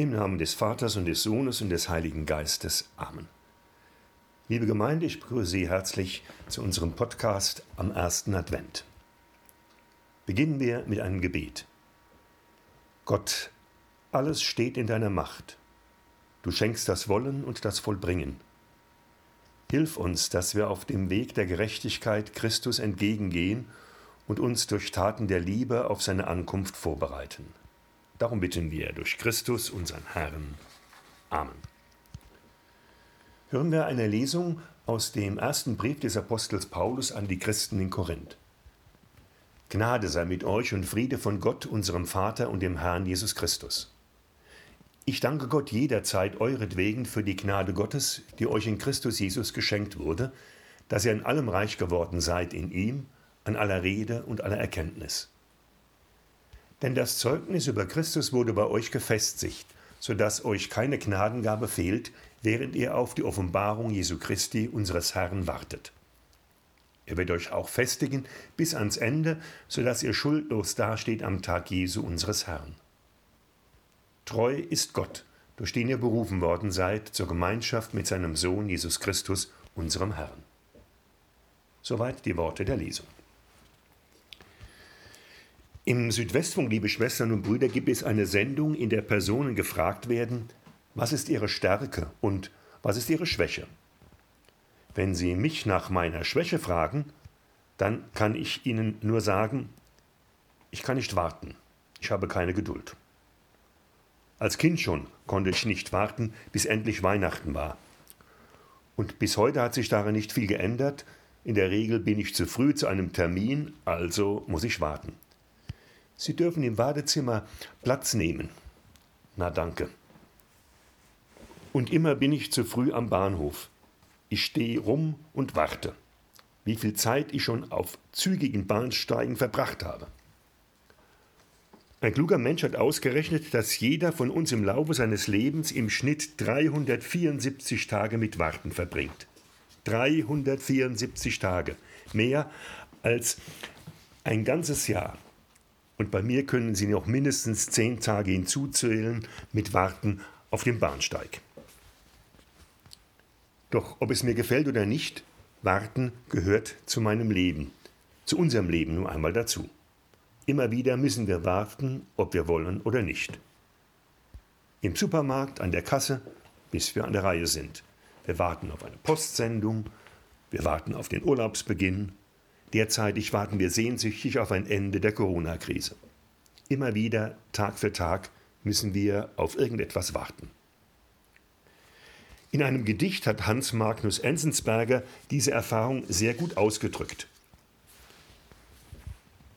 Im Namen des Vaters und des Sohnes und des Heiligen Geistes. Amen. Liebe Gemeinde, ich begrüße Sie herzlich zu unserem Podcast am ersten Advent. Beginnen wir mit einem Gebet. Gott, alles steht in deiner Macht. Du schenkst das Wollen und das Vollbringen. Hilf uns, dass wir auf dem Weg der Gerechtigkeit Christus entgegengehen und uns durch Taten der Liebe auf seine Ankunft vorbereiten. Darum bitten wir durch Christus, unseren Herrn. Amen. Hören wir eine Lesung aus dem ersten Brief des Apostels Paulus an die Christen in Korinth. Gnade sei mit euch und Friede von Gott, unserem Vater und dem Herrn Jesus Christus. Ich danke Gott jederzeit euretwegen für die Gnade Gottes, die euch in Christus Jesus geschenkt wurde, dass ihr an allem reich geworden seid in ihm, an aller Rede und aller Erkenntnis denn das Zeugnis über Christus wurde bei euch gefestigt, so dass euch keine Gnadengabe fehlt, während ihr auf die Offenbarung Jesu Christi, unseres Herrn, wartet. Er wird euch auch festigen bis ans Ende, so dass ihr schuldlos dasteht am Tag Jesu, unseres Herrn. Treu ist Gott, durch den ihr berufen worden seid zur Gemeinschaft mit seinem Sohn Jesus Christus, unserem Herrn. Soweit die Worte der Lesung. Im Südwestfunk, liebe Schwestern und Brüder, gibt es eine Sendung, in der Personen gefragt werden, was ist ihre Stärke und was ist ihre Schwäche. Wenn Sie mich nach meiner Schwäche fragen, dann kann ich Ihnen nur sagen, ich kann nicht warten, ich habe keine Geduld. Als Kind schon konnte ich nicht warten, bis endlich Weihnachten war. Und bis heute hat sich daran nicht viel geändert. In der Regel bin ich zu früh zu einem Termin, also muss ich warten. Sie dürfen im Badezimmer Platz nehmen. Na danke. Und immer bin ich zu früh am Bahnhof. Ich stehe rum und warte. Wie viel Zeit ich schon auf zügigen Bahnsteigen verbracht habe. Ein kluger Mensch hat ausgerechnet, dass jeder von uns im Laufe seines Lebens im Schnitt 374 Tage mit Warten verbringt. 374 Tage. Mehr als ein ganzes Jahr. Und bei mir können Sie noch mindestens zehn Tage hinzuzählen mit Warten auf dem Bahnsteig. Doch ob es mir gefällt oder nicht, Warten gehört zu meinem Leben, zu unserem Leben nur einmal dazu. Immer wieder müssen wir warten, ob wir wollen oder nicht. Im Supermarkt, an der Kasse, bis wir an der Reihe sind. Wir warten auf eine Postsendung, wir warten auf den Urlaubsbeginn, Derzeitig warten wir sehnsüchtig auf ein Ende der Corona-Krise. Immer wieder, Tag für Tag, müssen wir auf irgendetwas warten. In einem Gedicht hat Hans Magnus Enzensberger diese Erfahrung sehr gut ausgedrückt.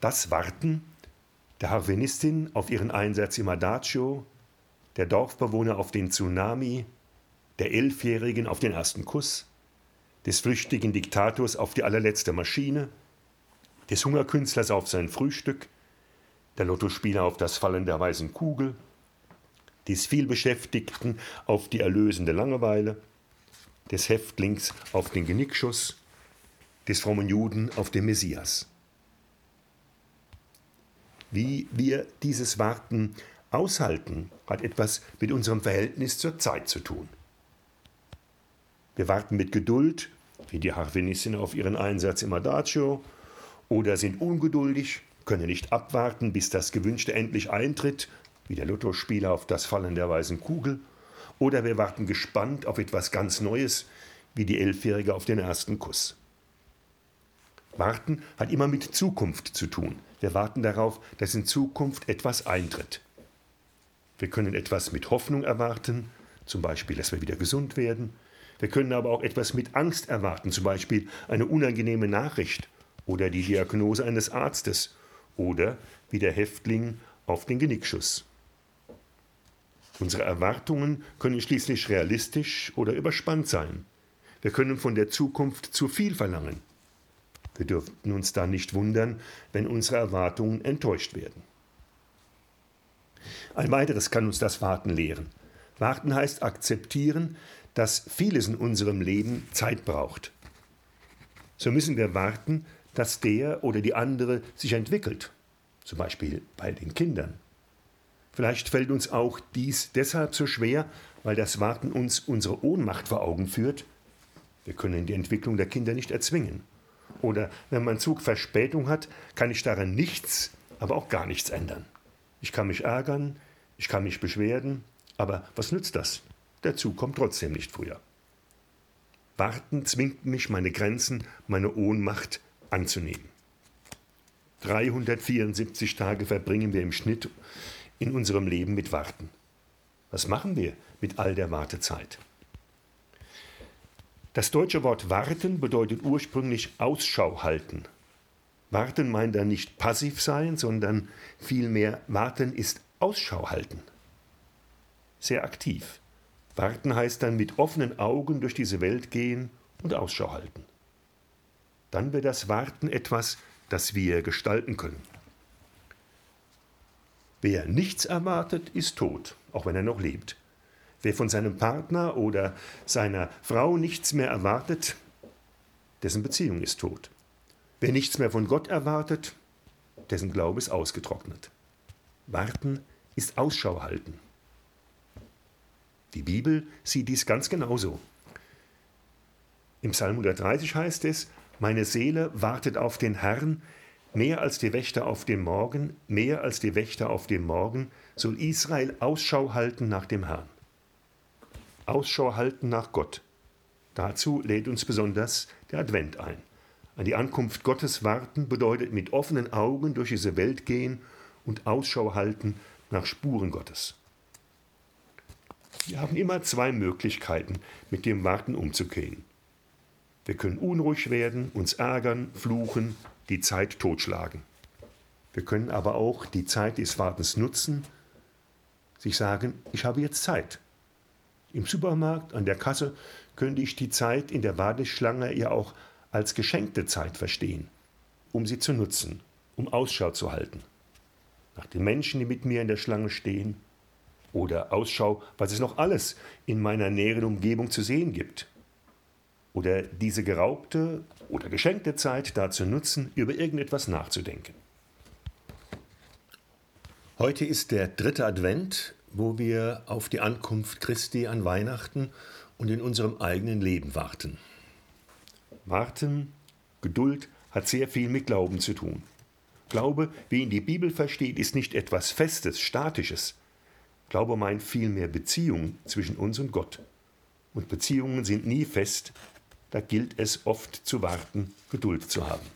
Das Warten der Harvenistin auf ihren Einsatz im Adagio, der Dorfbewohner auf den Tsunami, der Elfjährigen auf den ersten Kuss, des flüchtigen Diktators auf die allerletzte Maschine, des Hungerkünstlers auf sein Frühstück, der Lottospieler auf das Fallen der weißen Kugel, des Vielbeschäftigten auf die erlösende Langeweile, des Häftlings auf den Genickschuss, des frommen Juden auf den Messias. Wie wir dieses Warten aushalten, hat etwas mit unserem Verhältnis zur Zeit zu tun. Wir warten mit Geduld, wie die Harfenissin auf ihren Einsatz im Adagio, oder sind ungeduldig, können nicht abwarten, bis das Gewünschte endlich eintritt, wie der Lottospieler auf das Fallen der weißen Kugel, oder wir warten gespannt auf etwas ganz Neues, wie die Elfjährige auf den ersten Kuss. Warten hat immer mit Zukunft zu tun. Wir warten darauf, dass in Zukunft etwas eintritt. Wir können etwas mit Hoffnung erwarten, zum Beispiel, dass wir wieder gesund werden, wir können aber auch etwas mit Angst erwarten, zum Beispiel eine unangenehme Nachricht oder die Diagnose eines Arztes oder wie der Häftling auf den Genickschuss. Unsere Erwartungen können schließlich realistisch oder überspannt sein. Wir können von der Zukunft zu viel verlangen. Wir dürften uns dann nicht wundern, wenn unsere Erwartungen enttäuscht werden. Ein weiteres kann uns das Warten lehren. Warten heißt akzeptieren, dass vieles in unserem Leben Zeit braucht. So müssen wir warten, dass der oder die andere sich entwickelt, zum Beispiel bei den Kindern. Vielleicht fällt uns auch dies deshalb so schwer, weil das Warten uns unsere Ohnmacht vor Augen führt. Wir können die Entwicklung der Kinder nicht erzwingen. Oder wenn mein Zug Verspätung hat, kann ich daran nichts, aber auch gar nichts ändern. Ich kann mich ärgern, ich kann mich beschweren, aber was nützt das? Der Zug kommt trotzdem nicht früher. Warten zwingt mich, meine Grenzen, meine Ohnmacht anzunehmen. 374 Tage verbringen wir im Schnitt in unserem Leben mit Warten. Was machen wir mit all der Wartezeit? Das deutsche Wort warten bedeutet ursprünglich Ausschau halten. Warten meint dann nicht passiv sein, sondern vielmehr warten ist Ausschau halten. Sehr aktiv. Warten heißt dann mit offenen Augen durch diese Welt gehen und Ausschau halten. Dann wird das Warten etwas, das wir gestalten können. Wer nichts erwartet, ist tot, auch wenn er noch lebt. Wer von seinem Partner oder seiner Frau nichts mehr erwartet, dessen Beziehung ist tot. Wer nichts mehr von Gott erwartet, dessen Glaube ist ausgetrocknet. Warten ist Ausschau halten. Die Bibel sieht dies ganz genauso. Im Psalm 130 heißt es, meine Seele wartet auf den Herrn, Mehr als die Wächter auf dem Morgen, mehr als die Wächter auf dem Morgen, soll Israel Ausschau halten nach dem Herrn. Ausschau halten nach Gott. Dazu lädt uns besonders der Advent ein. An die Ankunft Gottes warten bedeutet mit offenen Augen durch diese Welt gehen und Ausschau halten nach Spuren Gottes. Wir haben immer zwei Möglichkeiten, mit dem Warten umzugehen. Wir können unruhig werden, uns ärgern, fluchen, die Zeit totschlagen. Wir können aber auch die Zeit des Wartens nutzen, sich sagen, ich habe jetzt Zeit. Im Supermarkt, an der Kasse könnte ich die Zeit in der Warteschlange ja auch als geschenkte Zeit verstehen, um sie zu nutzen, um Ausschau zu halten. Nach den Menschen, die mit mir in der Schlange stehen, oder Ausschau, was es noch alles in meiner näheren Umgebung zu sehen gibt oder diese geraubte oder geschenkte Zeit dazu nutzen, über irgendetwas nachzudenken. Heute ist der dritte Advent, wo wir auf die Ankunft Christi an Weihnachten und in unserem eigenen Leben warten. Warten, Geduld hat sehr viel mit Glauben zu tun. Glaube, wie ihn die Bibel versteht, ist nicht etwas Festes, Statisches. Glaube meint vielmehr Beziehung zwischen uns und Gott. Und Beziehungen sind nie fest, da gilt es oft zu warten, Geduld zu haben.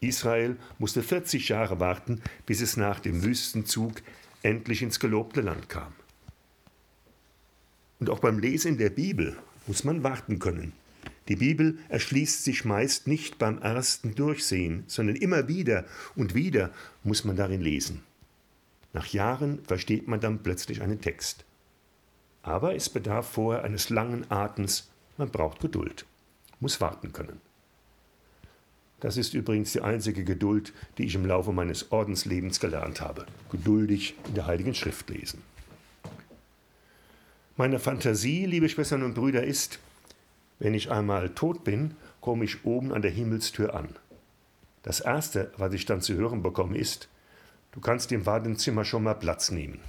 Israel musste 40 Jahre warten, bis es nach dem Wüstenzug endlich ins gelobte Land kam. Und auch beim Lesen der Bibel muss man warten können. Die Bibel erschließt sich meist nicht beim ersten Durchsehen, sondern immer wieder und wieder muss man darin lesen. Nach Jahren versteht man dann plötzlich einen Text. Aber es bedarf vorher eines langen Atems man braucht Geduld, muss warten können. Das ist übrigens die einzige Geduld, die ich im Laufe meines Ordenslebens gelernt habe. Geduldig in der Heiligen Schrift lesen. Meine Fantasie, liebe Schwestern und Brüder, ist, wenn ich einmal tot bin, komme ich oben an der Himmelstür an. Das Erste, was ich dann zu hören bekomme, ist, du kannst im Wartenzimmer schon mal Platz nehmen.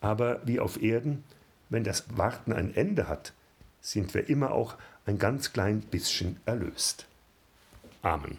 Aber wie auf Erden, wenn das Warten ein Ende hat, sind wir immer auch ein ganz klein bisschen erlöst. Amen.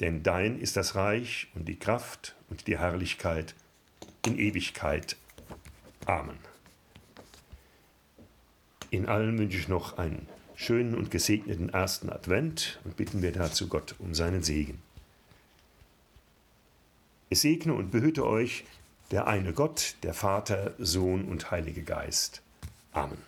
Denn dein ist das Reich und die Kraft und die Herrlichkeit in Ewigkeit. Amen. In allen wünsche ich noch einen schönen und gesegneten ersten Advent und bitten wir dazu Gott um seinen Segen. Es segne und behüte euch der eine Gott, der Vater, Sohn und Heilige Geist. Amen.